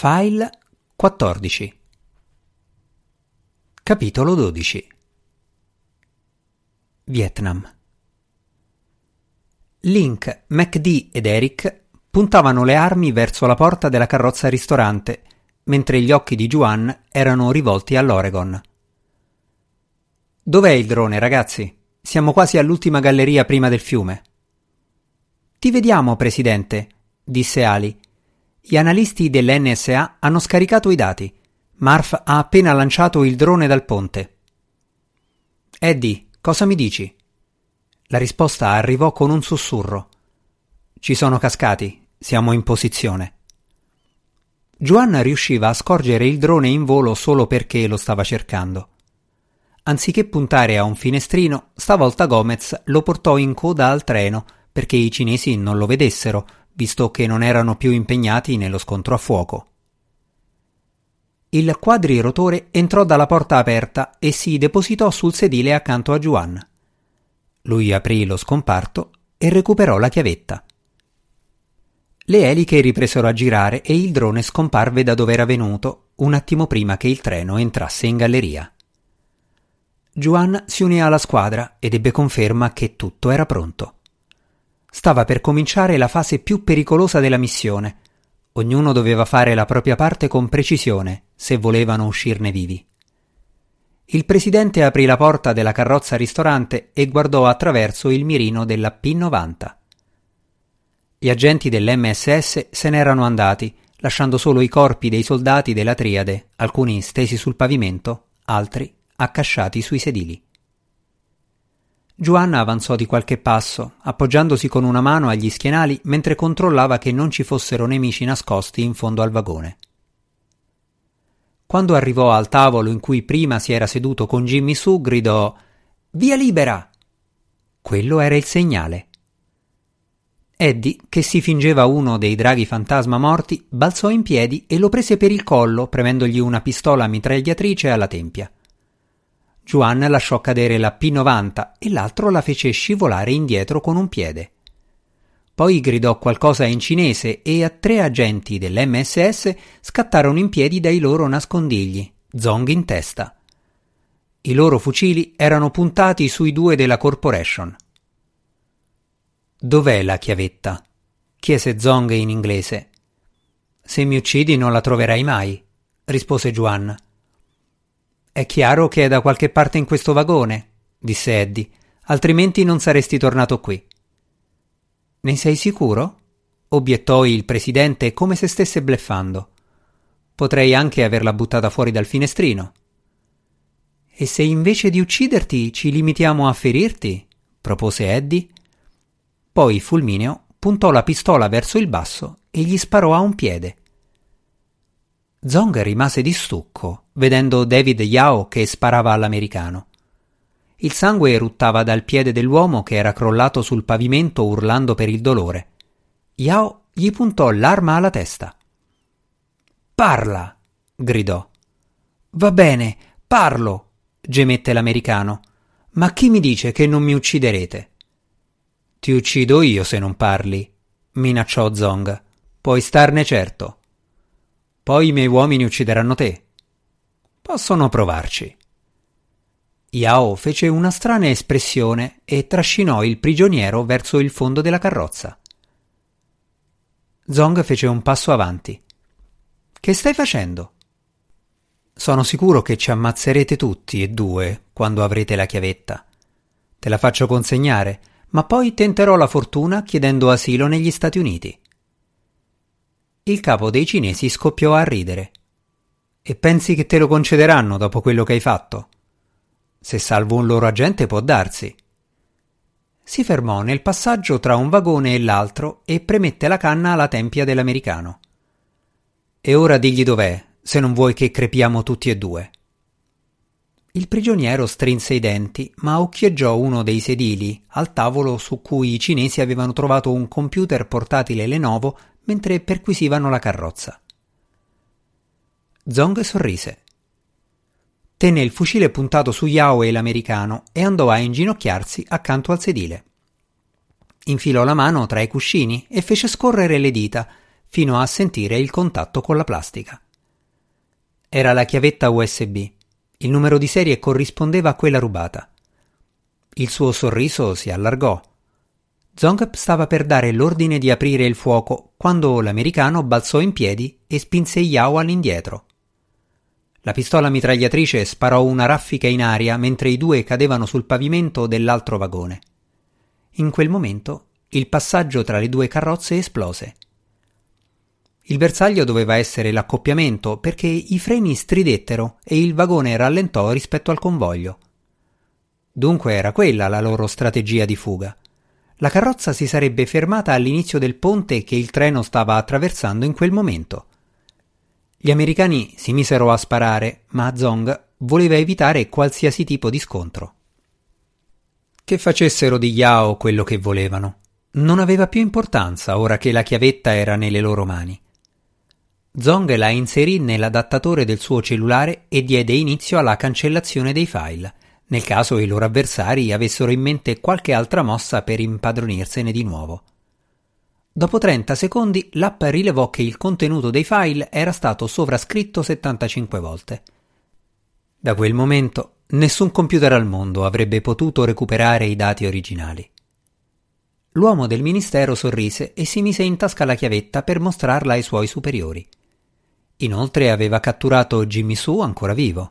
File 14 Capitolo 12 Vietnam Link, MacD ed Eric puntavano le armi verso la porta della carrozza ristorante, mentre gli occhi di Juan erano rivolti all'Oregon. Dov'è il drone, ragazzi? Siamo quasi all'ultima galleria prima del fiume. Ti vediamo, presidente, disse Ali gli analisti dell'NSA hanno scaricato i dati. Marf ha appena lanciato il drone dal ponte. Eddie, cosa mi dici? La risposta arrivò con un sussurro. Ci sono cascati, siamo in posizione. Juan riusciva a scorgere il drone in volo solo perché lo stava cercando. Anziché puntare a un finestrino, stavolta Gomez lo portò in coda al treno perché i cinesi non lo vedessero, visto che non erano più impegnati nello scontro a fuoco. Il quadrirotore entrò dalla porta aperta e si depositò sul sedile accanto a Juan. Lui aprì lo scomparto e recuperò la chiavetta. Le eliche ripresero a girare e il drone scomparve da dove era venuto un attimo prima che il treno entrasse in galleria. Juan si unì alla squadra ed ebbe conferma che tutto era pronto. Stava per cominciare la fase più pericolosa della missione. Ognuno doveva fare la propria parte con precisione se volevano uscirne vivi. Il presidente aprì la porta della carrozza ristorante e guardò attraverso il mirino della P90. Gli agenti dell'MSS se n'erano andati, lasciando solo i corpi dei soldati della triade, alcuni stesi sul pavimento, altri accasciati sui sedili. Giovanna avanzò di qualche passo, appoggiandosi con una mano agli schienali mentre controllava che non ci fossero nemici nascosti in fondo al vagone. Quando arrivò al tavolo in cui prima si era seduto con Jimmy Sue, gridò Via libera! Quello era il segnale. Eddie, che si fingeva uno dei draghi fantasma morti, balzò in piedi e lo prese per il collo, premendogli una pistola mitragliatrice alla tempia. Juan lasciò cadere la P90 e l'altro la fece scivolare indietro con un piede. Poi gridò qualcosa in cinese e a tre agenti dell'MSS scattarono in piedi dai loro nascondigli, zong in testa. I loro fucili erano puntati sui due della Corporation. Dov'è la chiavetta? chiese Zong in inglese. Se mi uccidi non la troverai mai, rispose Juan. È chiaro che è da qualche parte in questo vagone, disse Eddie, altrimenti non saresti tornato qui. Ne sei sicuro? obiettò il presidente come se stesse bleffando. Potrei anche averla buttata fuori dal finestrino. E se invece di ucciderti ci limitiamo a ferirti? propose Eddie. Poi Fulmineo puntò la pistola verso il basso e gli sparò a un piede. Zong rimase di stucco, vedendo David Yao che sparava all'americano. Il sangue eruttava dal piede dell'uomo che era crollato sul pavimento urlando per il dolore. Yao gli puntò l'arma alla testa. Parla! gridò. Va bene, parlo! gemette l'americano. Ma chi mi dice che non mi ucciderete? Ti uccido io se non parli, minacciò Zong. Puoi starne certo. Poi i miei uomini uccideranno te. Possono provarci. Yao fece una strana espressione e trascinò il prigioniero verso il fondo della carrozza. Zong fece un passo avanti. Che stai facendo? Sono sicuro che ci ammazzerete tutti e due quando avrete la chiavetta. Te la faccio consegnare, ma poi tenterò la fortuna chiedendo asilo negli Stati Uniti. Il capo dei cinesi scoppiò a ridere. E pensi che te lo concederanno dopo quello che hai fatto? Se salvo un loro agente può darsi. Si fermò nel passaggio tra un vagone e l'altro e premette la canna alla tempia dell'americano. E ora digli dov'è, se non vuoi che crepiamo tutti e due. Il prigioniero strinse i denti, ma occhieggiò uno dei sedili al tavolo su cui i cinesi avevano trovato un computer portatile Lenovo mentre perquisivano la carrozza. Zong sorrise. Tenne il fucile puntato su Yao e l'americano e andò a inginocchiarsi accanto al sedile. Infilò la mano tra i cuscini e fece scorrere le dita, fino a sentire il contatto con la plastica. Era la chiavetta USB. Il numero di serie corrispondeva a quella rubata. Il suo sorriso si allargò. Zong stava per dare l'ordine di aprire il fuoco quando l'americano balzò in piedi e spinse Yao all'indietro. La pistola mitragliatrice sparò una raffica in aria mentre i due cadevano sul pavimento dell'altro vagone. In quel momento il passaggio tra le due carrozze esplose. Il bersaglio doveva essere l'accoppiamento perché i freni stridettero e il vagone rallentò rispetto al convoglio. Dunque era quella la loro strategia di fuga. La carrozza si sarebbe fermata all'inizio del ponte che il treno stava attraversando in quel momento. Gli americani si misero a sparare, ma Zong voleva evitare qualsiasi tipo di scontro. Che facessero di Yao quello che volevano. Non aveva più importanza ora che la chiavetta era nelle loro mani. Zong la inserì nell'adattatore del suo cellulare e diede inizio alla cancellazione dei file, nel caso i loro avversari avessero in mente qualche altra mossa per impadronirsene di nuovo. Dopo 30 secondi l'app rilevò che il contenuto dei file era stato sovrascritto 75 volte. Da quel momento nessun computer al mondo avrebbe potuto recuperare i dati originali. L'uomo del ministero sorrise e si mise in tasca la chiavetta per mostrarla ai suoi superiori. Inoltre aveva catturato Jimmy Su ancora vivo.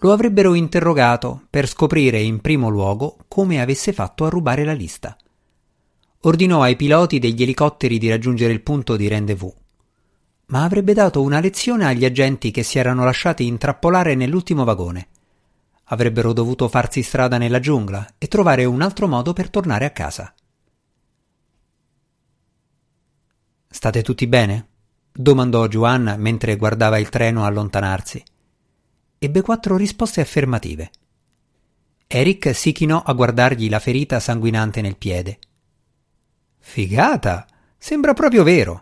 Lo avrebbero interrogato per scoprire in primo luogo come avesse fatto a rubare la lista. Ordinò ai piloti degli elicotteri di raggiungere il punto di rendezvous. Ma avrebbe dato una lezione agli agenti che si erano lasciati intrappolare nell'ultimo vagone. Avrebbero dovuto farsi strada nella giungla e trovare un altro modo per tornare a casa. State tutti bene? Domandò Juan mentre guardava il treno allontanarsi. Ebbe quattro risposte affermative. Eric si chinò a guardargli la ferita sanguinante nel piede. Figata! Sembra proprio vero.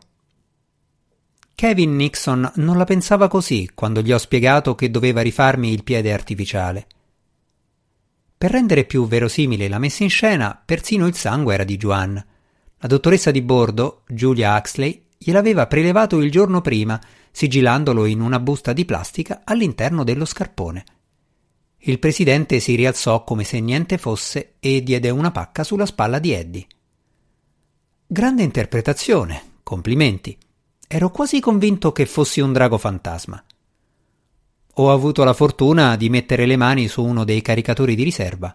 Kevin Nixon non la pensava così quando gli ho spiegato che doveva rifarmi il piede artificiale. Per rendere più verosimile la messa in scena, persino il sangue era di Juan. La dottoressa di bordo, Julia Huxley, gliel'aveva prelevato il giorno prima, sigilandolo in una busta di plastica all'interno dello scarpone. Il presidente si rialzò come se niente fosse e diede una pacca sulla spalla di Eddie. Grande interpretazione, complimenti. Ero quasi convinto che fossi un drago fantasma. Ho avuto la fortuna di mettere le mani su uno dei caricatori di riserva.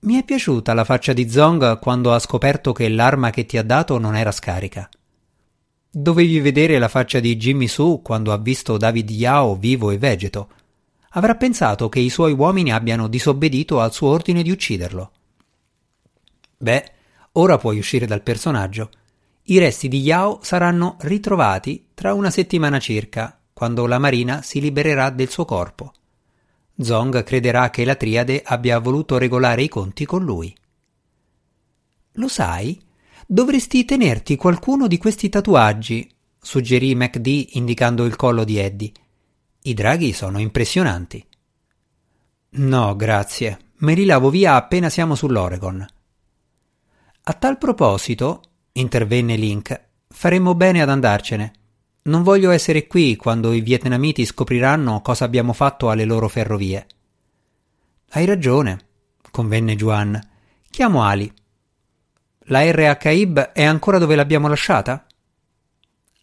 Mi è piaciuta la faccia di Zong quando ha scoperto che l'arma che ti ha dato non era scarica. Dovevi vedere la faccia di Jimmy Su quando ha visto David Yao vivo e vegeto. Avrà pensato che i suoi uomini abbiano disobbedito al suo ordine di ucciderlo. Beh, ora puoi uscire dal personaggio. I resti di Yao saranno ritrovati tra una settimana circa, quando la marina si libererà del suo corpo. Zong crederà che la triade abbia voluto regolare i conti con lui. Lo sai? Dovresti tenerti qualcuno di questi tatuaggi, suggerì MacD indicando il collo di Eddie. I draghi sono impressionanti. No, grazie. Me li lavo via appena siamo sull'Oregon. A tal proposito, intervenne Link, faremmo bene ad andarcene. Non voglio essere qui quando i vietnamiti scopriranno cosa abbiamo fatto alle loro ferrovie. Hai ragione, convenne Juan. Chiamo Ali. La RHIB è ancora dove l'abbiamo lasciata?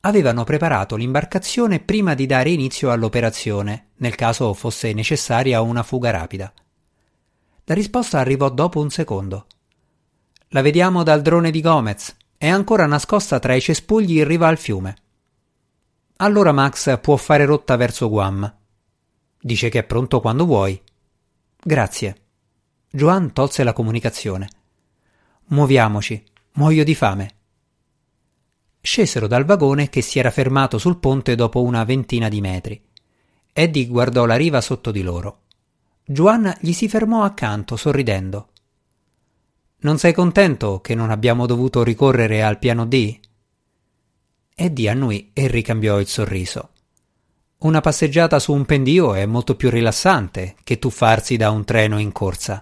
Avevano preparato l'imbarcazione prima di dare inizio all'operazione, nel caso fosse necessaria una fuga rapida. La risposta arrivò dopo un secondo. La vediamo dal drone di Gomez. È ancora nascosta tra i cespugli in riva al fiume. Allora Max può fare rotta verso Guam. Dice che è pronto quando vuoi. Grazie. Joan tolse la comunicazione. Muoviamoci, muoio di fame. Scesero dal vagone che si era fermato sul ponte dopo una ventina di metri. Eddie guardò la riva sotto di loro. Juan gli si fermò accanto, sorridendo. Non sei contento che non abbiamo dovuto ricorrere al piano D? Eddie annui e ricambiò il sorriso. Una passeggiata su un pendio è molto più rilassante che tuffarsi da un treno in corsa.